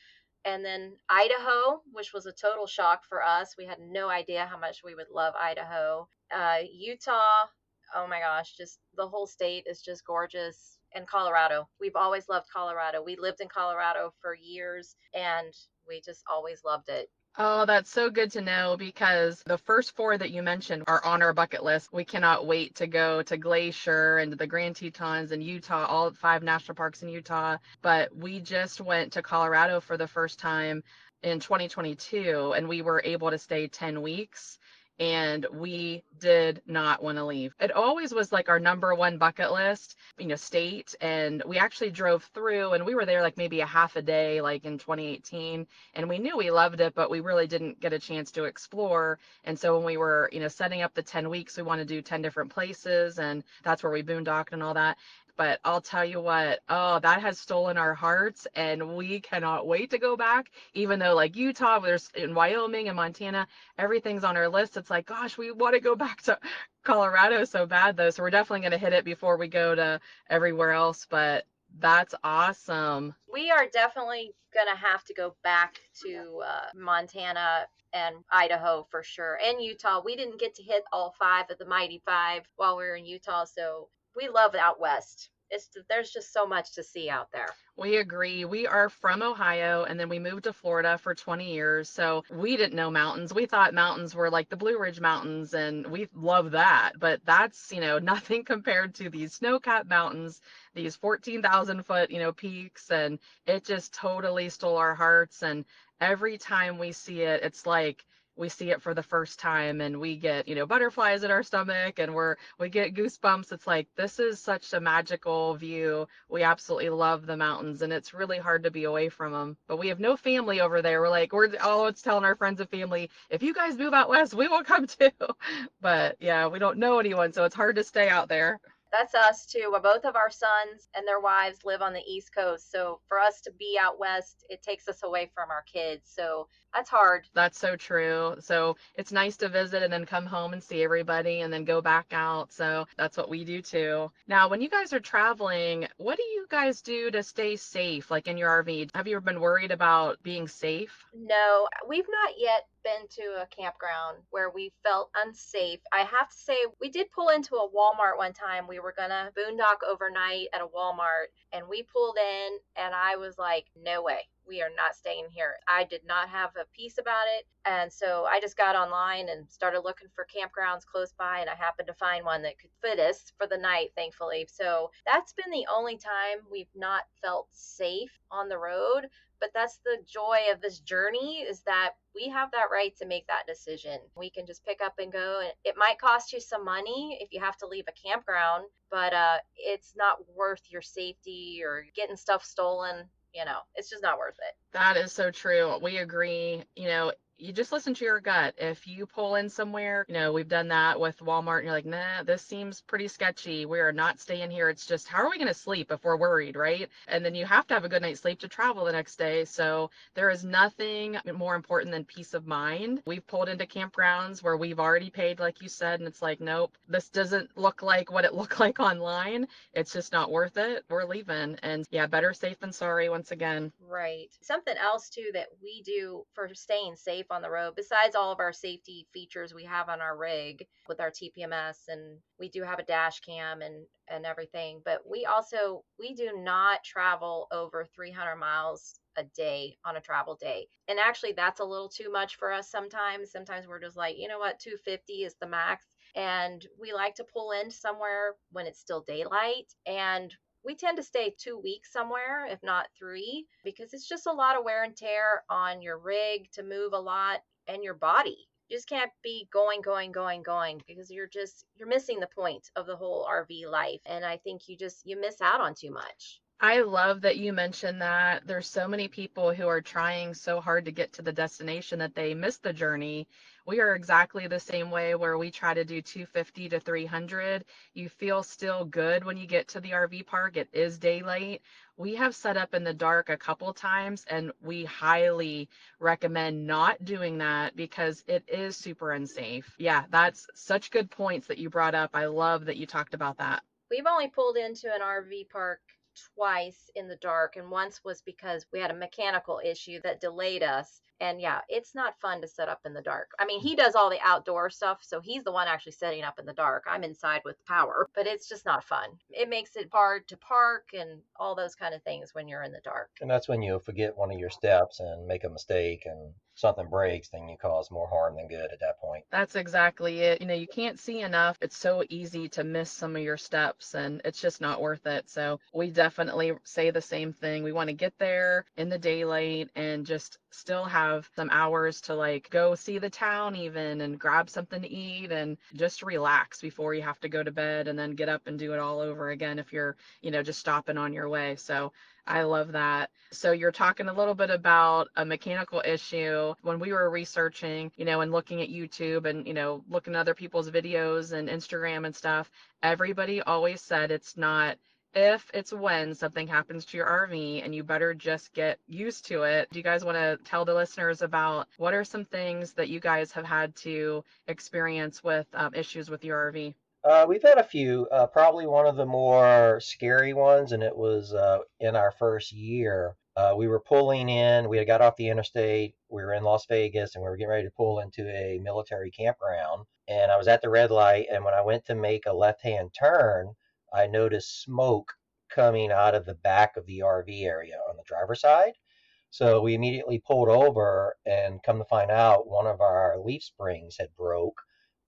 and then Idaho, which was a total shock for us. We had no idea how much we would love Idaho. Uh, Utah, oh my gosh, just the whole state is just gorgeous. And Colorado, we've always loved Colorado. We lived in Colorado for years and we just always loved it. Oh, that's so good to know because the first four that you mentioned are on our bucket list. We cannot wait to go to Glacier and the Grand Tetons in Utah, all five national parks in Utah. But we just went to Colorado for the first time in 2022 and we were able to stay 10 weeks and we did not want to leave. It always was like our number one bucket list, you know, state. And we actually drove through and we were there like maybe a half a day, like in 2018. And we knew we loved it, but we really didn't get a chance to explore. And so when we were, you know, setting up the 10 weeks, we want to do 10 different places. And that's where we boondocked and all that but I'll tell you what, oh, that has stolen our hearts and we cannot wait to go back. Even though like Utah, there's in Wyoming and Montana, everything's on our list. It's like, gosh, we want to go *laughs* back to Colorado so bad though. So we're definitely going to hit it before we go to everywhere else. But that's awesome. We are definitely going to have to go back to uh, Montana and Idaho for sure, and Utah. We didn't get to hit all five of the Mighty Five while we were in Utah, so we love out west. It's there's just so much to see out there. We agree. We are from Ohio and then we moved to Florida for 20 years. So we didn't know mountains. We thought mountains were like the Blue Ridge Mountains and we love that. But that's, you know, *laughs* nothing compared to these snow-capped mountains, these 14,000 foot, you know, peaks. And it just totally stole our hearts. And every time we see it, it's like, we see it for the first time and we get you know butterflies in our stomach and we're we get goosebumps it's like this is such a magical view we absolutely love the mountains and it's really hard to be away from them but we have no family over there we're like we're oh, always telling our friends and family if you guys move out west we will come *laughs* too but yeah we don't know anyone so it's hard to stay out there that's us too. Both of our sons and their wives live on the East Coast. So for us to be out west, it takes us away from our kids. So that's hard. That's so true. So it's nice to visit and then come home and see everybody and then go back out. So that's what we do too. Now, when you guys are traveling, what do you guys do to stay safe, like in your RV? Have you ever been worried about being safe? No, we've not yet been to a campground where we felt unsafe. I have to say, we did pull into a Walmart one time. We were going to boondock overnight at a Walmart, and we pulled in, and I was like, no way. We are not staying here. I did not have a peace about it. And so I just got online and started looking for campgrounds close by, and I happened to find one that could fit us for the night, thankfully. So that's been the only time we've not felt safe on the road but that's the joy of this journey is that we have that right to make that decision. We can just pick up and go. It might cost you some money if you have to leave a campground, but uh, it's not worth your safety or getting stuff stolen. You know, it's just not worth it. That is so true. We agree. You know, you just listen to your gut. If you pull in somewhere, you know, we've done that with Walmart and you're like, nah, this seems pretty sketchy. We are not staying here. It's just, how are we going to sleep if we're worried, right? And then you have to have a good night's sleep to travel the next day. So there is nothing more important than peace of mind. We've pulled into campgrounds where we've already paid, like you said, and it's like, nope, this doesn't look like what it *laughs* looked like online. It's just not worth it. We're leaving. And yeah, better safe than sorry once again. Right. Something else too that we do for staying safe safe on the road. Besides all of our safety features we have on our rig with our TPMS and we do have a dash cam and and everything, but we also we do not travel over 300 miles a day on a travel day. And actually that's a little too much for us sometimes. Sometimes we're just like, you know what, 250 is the max and we like to pull in somewhere when it's still daylight and we tend to stay two weeks somewhere, if not three, because it's just a lot of wear and tear on your rig to move a lot and your body. You just can't be going, going, going, going because you're just you're missing the point of the whole RV life. And I think you just you miss out on too much. I love that you mentioned that. There's so many people who are trying so hard to get to the destination that they miss the journey. We are exactly the same way where we try to do 250 to 300. You feel still good when you get to the RV park. It is daylight. We have set up in the dark a couple times and we highly recommend not doing that because it is super unsafe. Yeah, that's such good points that you brought up. I love that you talked about that. We've only pulled into an RV park twice in the dark, and once was because we had a mechanical issue that delayed us. And yeah, it's not fun to set up in the dark. I mean, he does all the outdoor stuff, so he's the one actually setting up in the dark. I'm inside with power, but it's just not fun. It makes it hard to park and all those kind of things when you're in the dark. And that's when you forget one of your steps and make a mistake and something breaks, then you cause more harm than good at that point. That's exactly it. You know, you can't see enough. It's so easy to miss some of your steps and it's just not worth it. So we definitely say the same thing. We want to get there in the daylight and just still have some hours to like go see the town even and grab something to eat and just relax before you have to go to bed and then get up and do it all over again if you're, you know, just stopping on your way. So I love that. So you're talking a little bit about a mechanical issue. When we were researching, you know, and looking at YouTube and, you know, looking at other people's videos and Instagram and stuff, everybody always said it's not if it's when something happens to your RV and you better just get used to it. Do you guys want to tell the listeners about what are some things that you guys have had to experience with um, issues with your RV? Uh, we've had a few. Uh, probably one of the more scary ones, and it was uh, in our first year. Uh, we were pulling in. We had got off the interstate. We were in Las Vegas, and we were getting ready to pull into a military campground. And I was at the red light, and when I went to make a left-hand turn, I noticed smoke coming out of the back of the RV area on the driver's side. So we immediately pulled over, and come to find out, one of our leaf springs had broke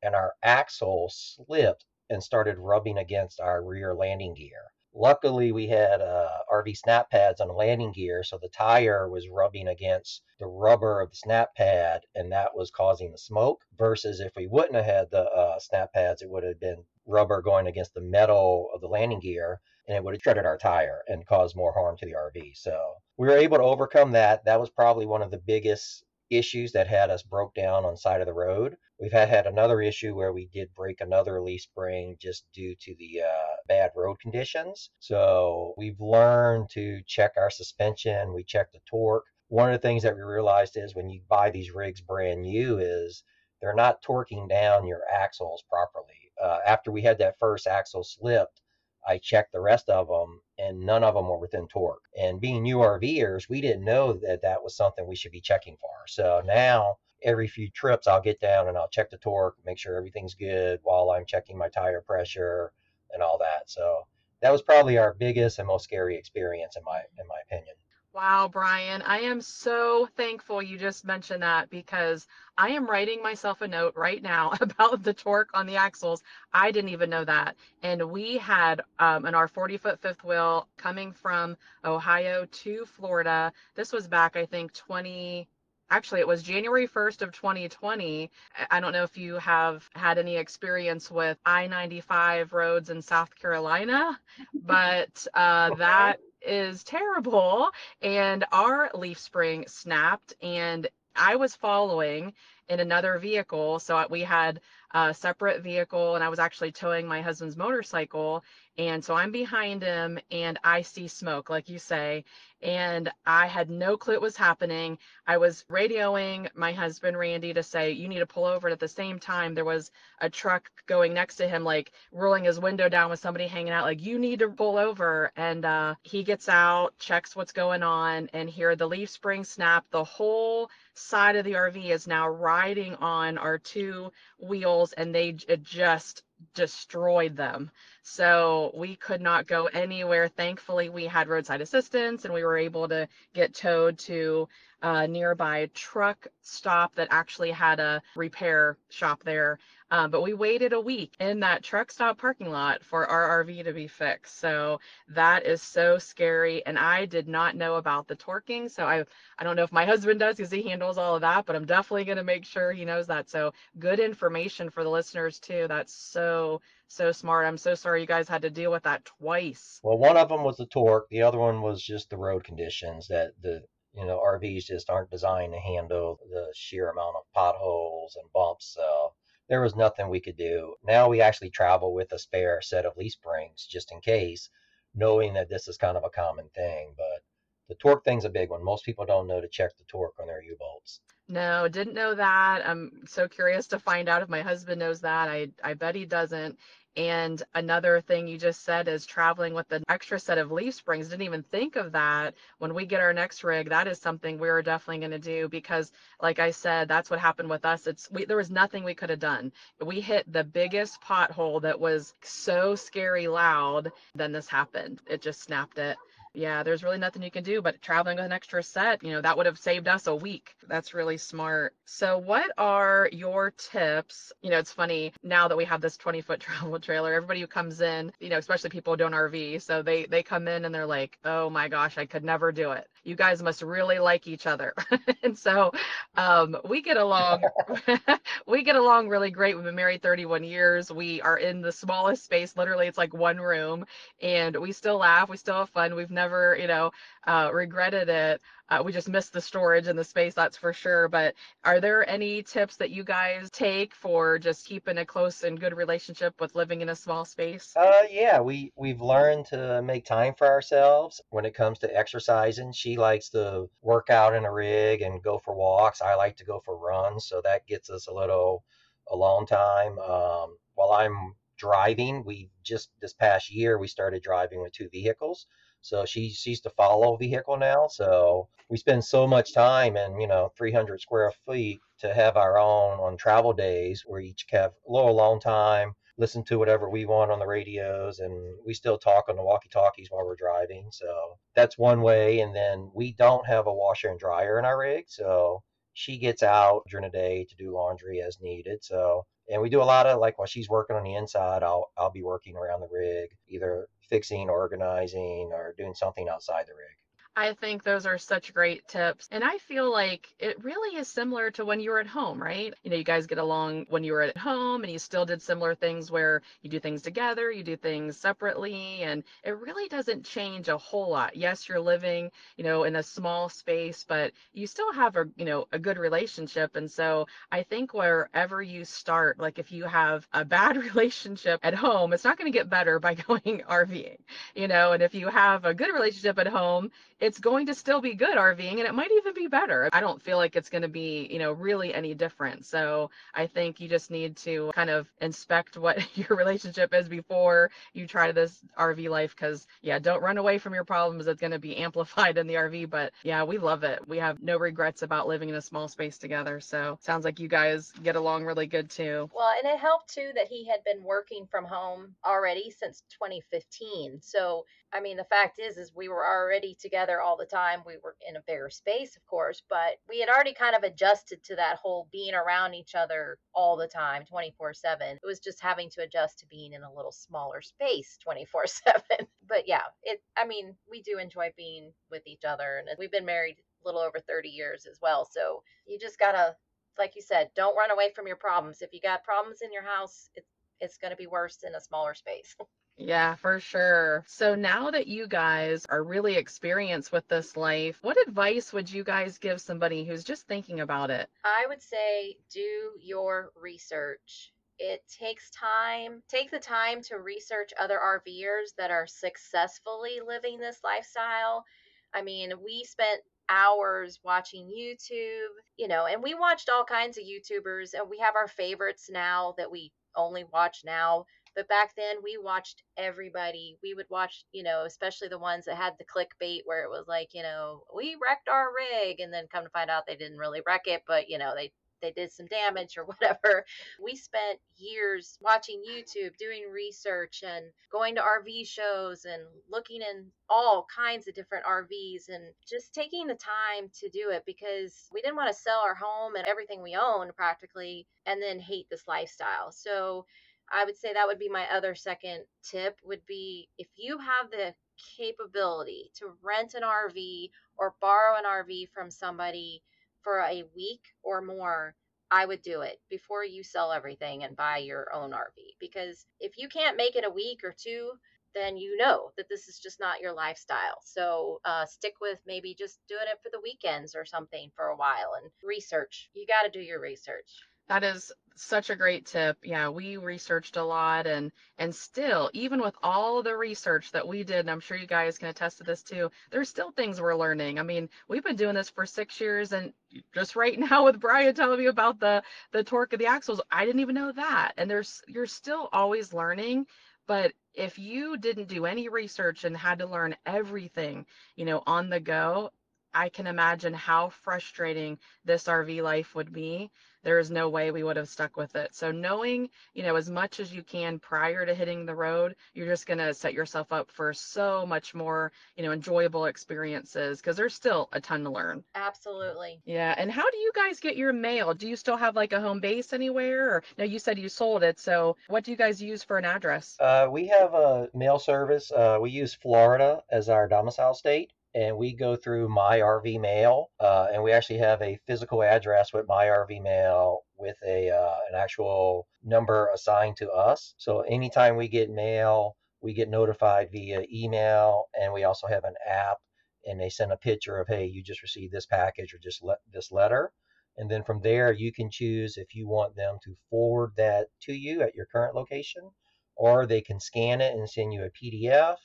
and our axle slipped and started rubbing against our rear landing gear. Luckily, we had uh, RV snap pads on the landing gear, so the tire was rubbing against the rubber of the snap pad, and that was causing the smoke. Versus if we wouldn't have had the uh, snap pads, it would have been rubber going against the metal of the landing gear, and it would have shredded our tire and caused more harm to the RV. So we were able to overcome that. That was probably one of the biggest issues that had us broke down on side of the road. We've had, had another issue where we did break another leaf spring just due to the uh, bad road conditions. So we've learned to check our suspension. We check the torque. One of the things that we realized is when you buy these rigs brand new is they're not torquing down your axles properly. Uh, after we had that first axle slipped, I checked the rest of them and none of them were within torque. And being new RVers, we didn't know that that was something we should be checking for. So now every few trips I'll get down and I'll check the torque, make sure everything's good while I'm checking my tire pressure and all that. So that was probably our biggest and most scary experience in my in my opinion. Wow, Brian, I am so thankful you just mentioned that because I am writing myself a note right now *laughs* about the torque on the axles. I didn't even know that. And we had um, an R 40 foot fifth wheel coming from Ohio to Florida. This was back, I think, 20. Actually, it was January 1st of 2020. I don't know if you have had any experience with I 95 roads in South Carolina, *laughs* but uh, that is terrible. And our leaf spring snapped, and I was following in another vehicle. So we had a separate vehicle, and I was actually towing my husband's motorcycle. And so I'm behind him, and I see smoke, like you say. And I had no clue it was happening. I was radioing my husband, Randy, to say, You need to pull over. And at the same time, there was a truck going next to him, like rolling his window down with somebody hanging out, like, You need to pull over. And uh, he gets out, checks what's going on, and here the leaf spring snap. The whole side of the RV is now riding on our two wheels, and they it just destroyed them. So we could not go anywhere. Thankfully, we had roadside assistance and we were able to get towed to a nearby truck stop that actually had a repair shop there. Um, but we waited a week in that truck stop parking lot for our RV to be fixed. So that is so scary. And I did not know about the torquing. So I, I don't know if my husband does because he handles all of that, but I'm definitely going to make sure he knows that. So good information for the listeners too. That's so, so smart. I'm so sorry you guys had to deal with that twice. Well, one of them was the torque. The other one was just the road conditions that the you know RVs just aren't designed to handle the sheer amount of potholes and bumps. So there was nothing we could do. Now we actually travel with a spare set of leaf springs just in case, knowing that this is kind of a common thing. But the torque thing's a big one. Most people don't know to check the torque on their U bolts. No, didn't know that. I'm so curious to find out if my husband knows that. I I bet he doesn't. And another thing you just said is traveling with an extra set of leaf springs. Didn't even think of that. When we get our next rig, that is something we're definitely going to do because, like I said, that's what happened with us. It's we, there was nothing we could have done. We hit the biggest pothole that was so scary loud. Then this happened. It just snapped it yeah, there's really nothing you can do but traveling with an extra set, you know, that would have saved us a week. That's really smart. So, what are your tips? You know, it's funny now that we have this 20 foot *laughs* travel trailer, everybody who comes in, you know, especially people who don't RV, so they they come in and they're like, "Oh my gosh, I could never do it." You guys must really like each other. *laughs* and so, um, we get along *laughs* *laughs* we get along really great. We've been married 31 years. We are in the smallest space, literally it's like one room, and we still laugh, we still have fun. We've never, you know, uh, regretted it. Uh, we just missed the storage and the space, that's for sure. But are there any tips that you guys take for just keeping a close and good relationship with living in a small space? Uh, yeah, we we've learned to make time for ourselves when it comes to exercising. She likes to work out in a rig and go for walks. I like to go for runs, so that gets us a little alone time. Um, while I'm driving, we just this past year we started driving with two vehicles. So she sees to follow vehicle now. So we spend so much time in, you know, 300 square feet to have our own on travel days. We each have a little alone time, listen to whatever we want on the radios, and we still talk on the walkie talkies while we're driving. So that's one way. And then we don't have a washer and dryer in our rig. So she gets out during the day to do laundry as needed. So and we do a lot of like while she's working on the inside, I'll I'll be working around the rig, either fixing, organizing, or doing something outside the rig. I think those are such great tips. And I feel like it really is similar to when you were at home, right? You know, you guys get along when you were at home and you still did similar things where you do things together, you do things separately, and it really doesn't change a whole lot. Yes, you're living, you know, in a small space, but you still have a, you know, a good relationship. And so I think wherever you start, like if you have a bad *laughs* relationship at home, it's not going to get better by *laughs* going RVing, you know, and if you have a good relationship at home, it's going to still be good RVing and it might even be better. I don't feel like it's going to be, you know, really any different. So I think you just need to kind of inspect what *laughs* your relationship is before you try this RV life. Cause yeah, don't run away from your problems. It's going to be *laughs* amplified in the RV. But yeah, we love it. We have no regrets about living in a small space together. So sounds like you guys get along really good too. Well, and it helped too that he had been working from home already since 2015. So I mean, the fact is, is we were already together all the time. We were in a bigger space, of course, but we had already kind of adjusted to that whole being around each other all the time, 24 7. It was just having to adjust to being in a little smaller space 24 7. *laughs* But yeah, it, I mean, we do enjoy being with each other. And we've been married a little over 30 years as well. So you just gotta, like you said, don't run away from your problems. If you got problems in your house, it's, it's going to be worse in a smaller space. *laughs* Yeah, for sure. So now that you guys are really experienced with this life, what advice would you guys give somebody who's just thinking about it? I would say do your research. It takes time. Take the time to research other RVers that are successfully living this lifestyle. I mean, we spent hours watching YouTube, you know, and we watched all kinds of YouTubers and we have our favorites now that we only watch now but back then, we watched everybody. We would watch, you know, especially the ones that had the clickbait where it was like, you know, we wrecked our rig, and then come to find out they didn't really wreck it, but you know, they they did some damage or *laughs* whatever. We spent years watching YouTube, doing research and going to RV shows and looking in all kinds of different RVs and just taking the time to do it because we didn't want to sell our home and everything we own practically and then hate this lifestyle. So I would say that would be my other second tip would be if you have the capability to rent an RV or borrow an RV from somebody for a week or more, I would do it before you sell everything and buy your own RV. Because if you can't make it a week or two, then you know that this is just not your lifestyle. So uh, stick with maybe just doing it for the weekends or something for a while and research. You got to do your research. That is such a great tip. Yeah, we researched a lot and and still even with all the research that we did, and I'm sure you guys can attest to this too, there's still things we're learning. I mean, we've been doing this for 6 years and just right *laughs* now with Brian telling me about the the torque of the axles, I didn't even know that. And there's you're still always learning, but if you didn't do any research and had to learn everything, you know, on the go, I can imagine how frustrating this RV life would be. There is no way we would have stuck with it. So knowing, you know, as much as you can prior to hitting the road, you're just going to set yourself up for so much more, you know, enjoyable experiences because there's still a ton to learn. Absolutely. Yeah. And how do you guys get your mail? Do you still have like a home base anywhere? Or no, you said you sold it. So what do you guys use for an address? Uh, we have a mail service. Uh, we use Florida as our domicile state and we go through my RV Mail, uh, and we actually have a physical address with my RV Mail with a uh, an actual number assigned to us. So anytime we get mail, we get notified via email, and we also have an app, and they send a picture of hey, you just received this package or just let this letter. And then from there, you can choose if you want them to forward that to you at your current location, or they can scan it and send you a PDF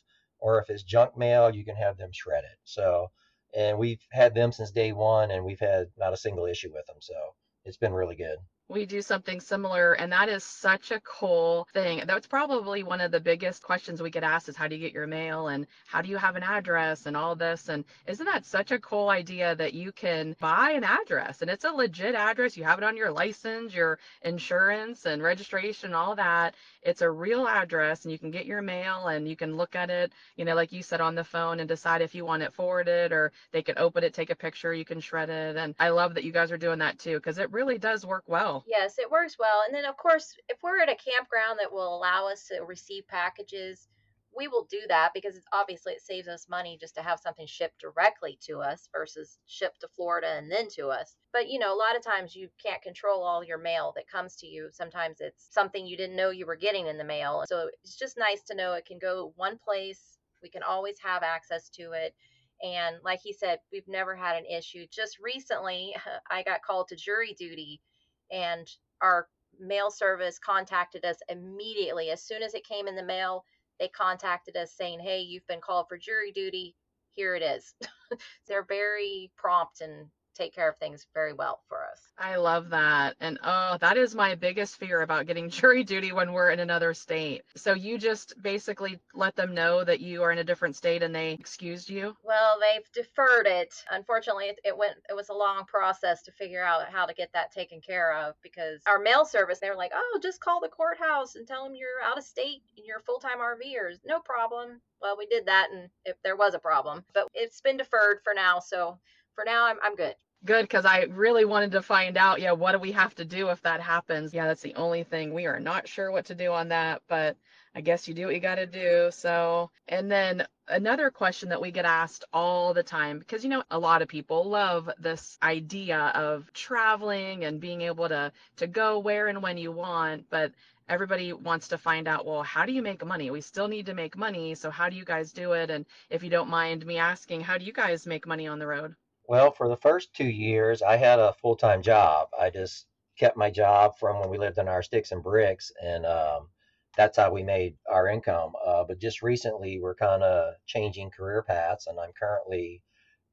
or if it's junk mail, you can have them shred it. So, and we've had them since day one, and we've had not a single issue with them. So it's been really good we do something similar and that is such a cool thing. That's probably one of the biggest questions we get asked is how do you get your mail and how do you have an address and all this and isn't that such a cool idea that you can buy an address? And it's a legit address. You have it on your license your insurance and registration all that. It's a real address and you can get your mail and you can look at it you know like you said on the phone and decide if you want it forwarded or they can open it take a picture you can shred it. And i love that you guys are doing that too because it really does work well Yes, it works well. And then, of course, if we're at a campground that will allow us to receive packages, we will do that because obviously it saves us money just to have something shipped directly to us versus shipped to Florida and then to us. But you know, a lot of times you can't control all your mail that comes to you. Sometimes it's something you didn't know you were getting in the mail. So it's just nice to know it can go one place. We can always have access to it. And like he said, we've never had an issue. Just recently, *laughs* I got called to jury duty and our mail service contacted us immediately. As soon as it came in the mail, they contacted us saying, Hey, you've been called for jury duty. Here it is. *laughs* They're very prompt and take care of things very well for us. I love that. And oh, that is my biggest fear about getting *laughs* jury duty when we're in another state. So you just basically let them know that you are in a different state and they excused you? Well, they've deferred it. Unfortunately, it, it went it was a long process to figure out how to get that taken care of because our mail service they were like, "Oh, just call the courthouse and tell them you're out of state and you're full-time RVers. No problem." Well, we did that and if there was a problem, but it's been deferred for now, so for now I'm I'm good good because I really wanted to find out, yeah, what do we have to do if that happens? Yeah, that's the only thing. We are not sure what to do on that, but I guess you do what you got to do. So, and then another question that we get asked all the time because you know a lot of people love this idea of traveling and being able to to go where and when you want, but everybody wants to find out well how do you make money we still need to make money so how do you guys do it and if you don't mind me asking how do you guys make money on the road well, for the first two years, I had a full time job. I just kept my job from when we lived in our sticks and bricks, and um, that's how we made our income. Uh, but just recently, we're kind of changing career paths, and I'm currently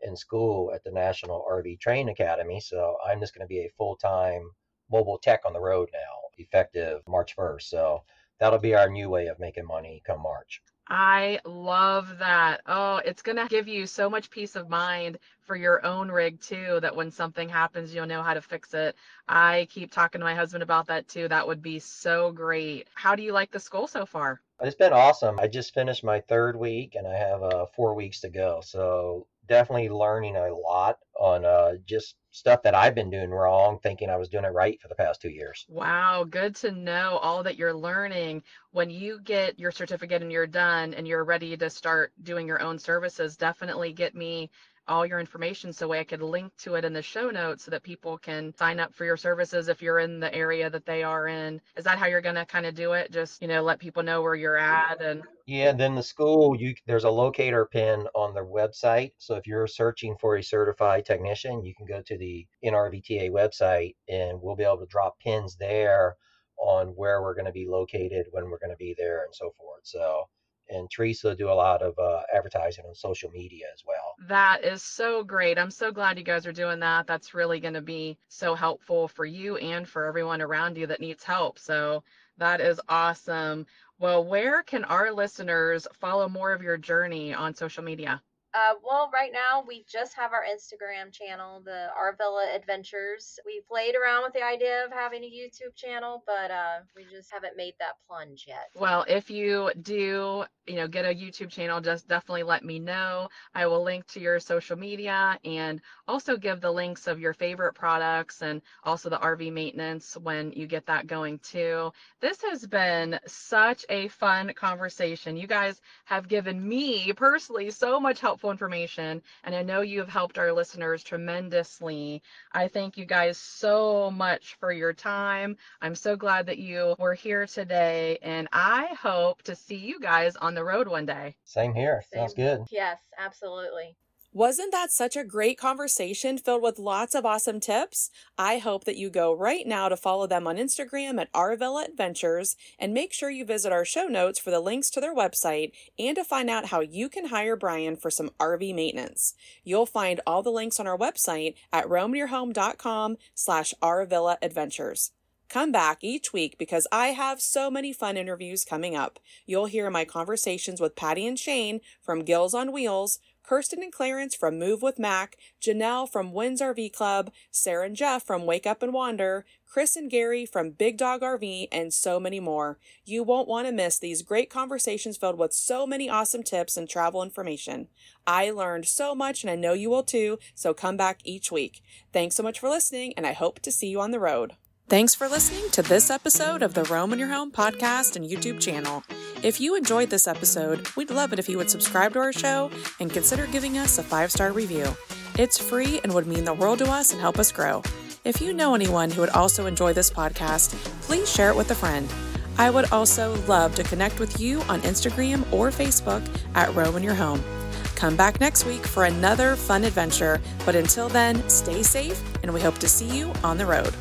in school at the National RV Training Academy. So I'm just going to be a full time mobile tech on the road now, effective March 1st. So that'll be our new way of making money come March. I love that. Oh, it's going to give you so much peace of mind for your own rig too that when something happens, you'll know how to fix it. I keep talking to my husband about that too. That would be so great. How do you like the school so far? It's been awesome. I just finished my third week and I have uh, four weeks to go. So definitely learning a lot on uh, just stuff that I've been doing wrong, thinking I was doing it right for the past two years. Wow, good to know all that you're learning. When you get your certificate and you're done and you're ready to start doing your own services, definitely get me all your information so I could link to it in the show notes so that people can sign up for your services if you're in the area that they are in. Is that how you're going to kind of do it? Just, you know, let people know where you're at and Yeah, then the school, you there's a locator pin on their website. So if you're searching for a certified technician, you can go to the NRVTA website and we'll be able to drop pins there on where we're going to be located, when we're going to be there, and so forth. So, and Teresa do a lot of uh, advertising on social media as well. That is so great. I'm so glad you guys are doing that. That's really going to be so helpful for you and for everyone around you that needs help. So that is awesome. Well, where can our listeners follow more of your journey on social media? Uh, well, right now we just have our Instagram channel, the RVilla Adventures. We played around with the idea of having a YouTube channel, but uh, we just haven't made that plunge yet. Well, if you do, you know, get a YouTube channel, just definitely let me know. I will link to your social media and also give the links of your favorite products and also the RV maintenance when you get that going too. This has been such a fun conversation. You guys have given me personally so much help helpful information. And I know you have helped our listeners tremendously. I thank you guys so much for your time. I'm so glad that you were here today. And I hope to see you guys on the road one day. Same here. Same. Sounds good. Yes, absolutely. Wasn't that such a great conversation filled with lots of awesome tips? I hope that you go right now to follow them on Instagram at RVilla Adventures and make sure you visit our show notes for the links to their website and to find out how you can hire Brian for some RV maintenance. You'll find all the links on our website at roamyourhome.com slash RVilla Adventures. Come back each week because I have so many fun interviews coming up. You'll hear my conversations with Patty and Shane from Gills on Wheels, Kirsten and Clarence from Move with Mac, Janelle from Wynn's RV Club, Sarah and Jeff from Wake Up and Wander, Chris and Gary from Big Dog RV, and so many more. You won't want to miss these great conversations filled with so many awesome tips and travel information. I learned so much and I know you will too, so come back each week. Thanks so much for listening, and I hope to see you on the road. Thanks for listening to this episode of the Roam in Your Home podcast and YouTube channel. If you enjoyed this episode, we'd love it if you would subscribe to our show and consider giving us a five star review. It's free and would mean the world to us and help us grow. If you know anyone who would also enjoy this podcast, please share it with a friend. I would also love to connect with you on Instagram or Facebook at Roam in Your Home. Come back next week for another fun adventure, but until then, stay safe and we hope to see you on the road.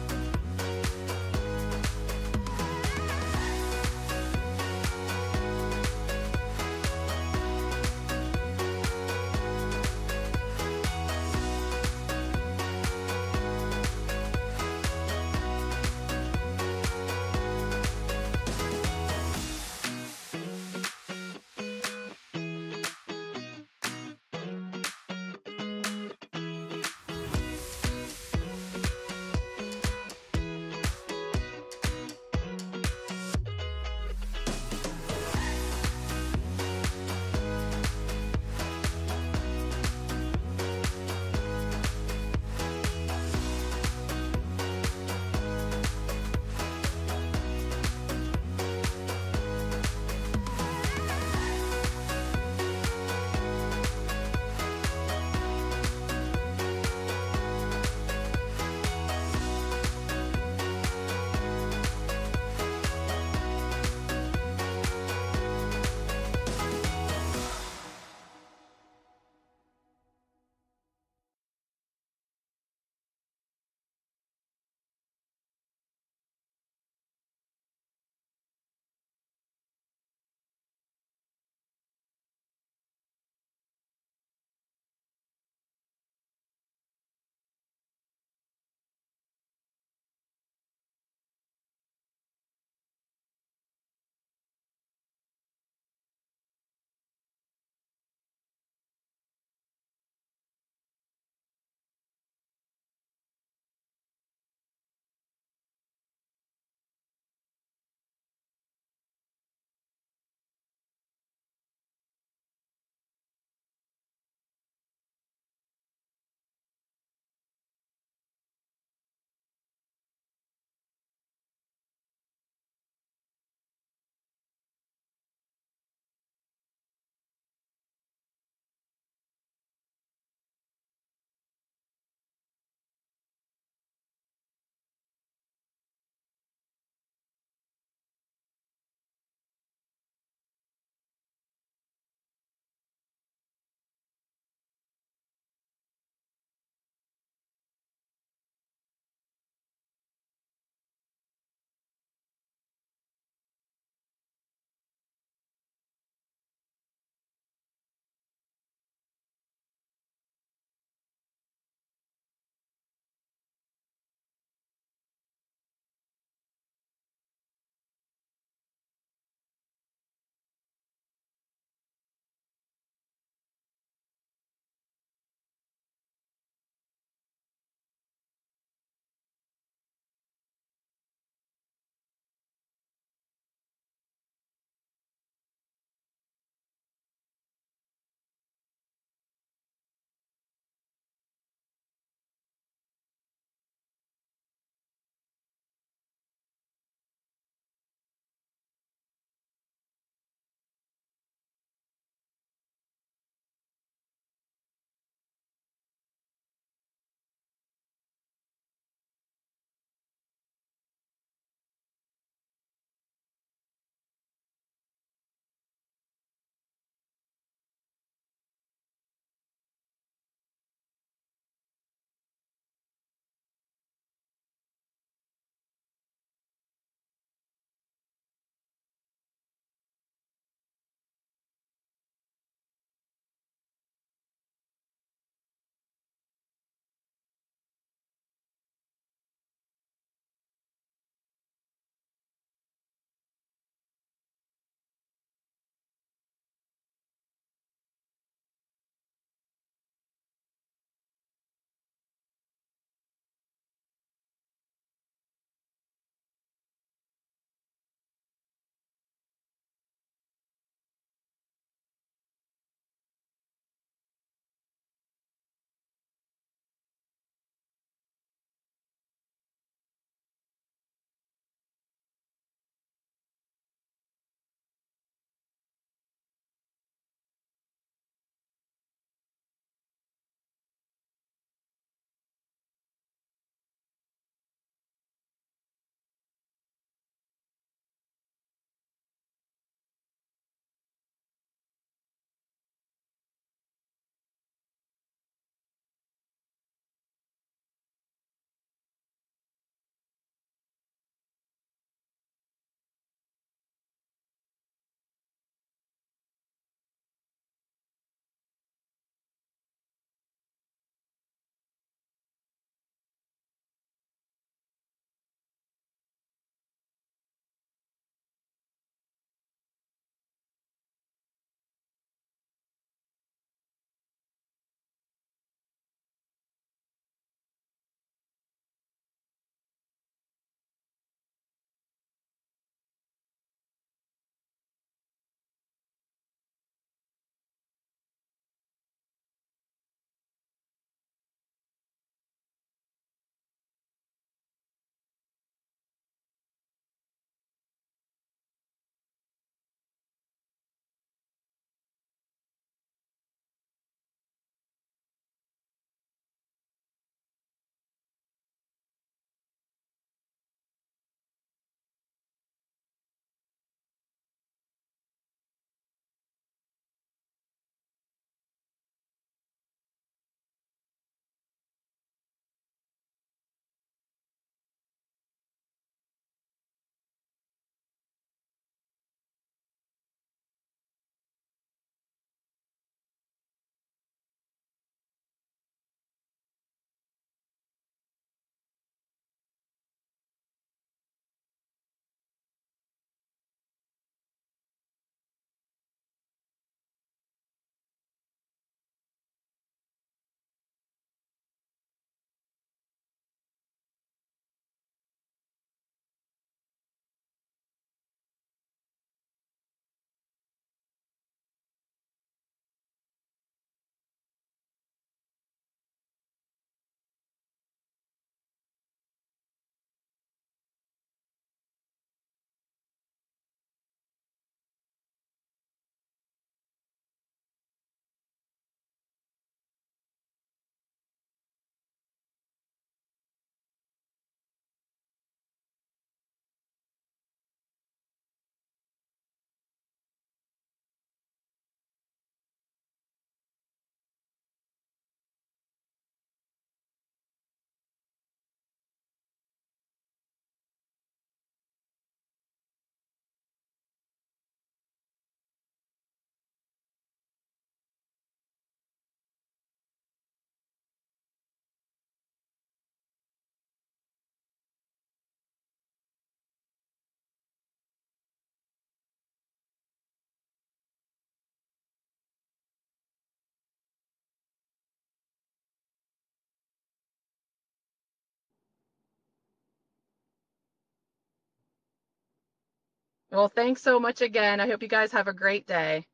Well, thanks so much again. I hope you guys have a great day.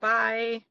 Bye.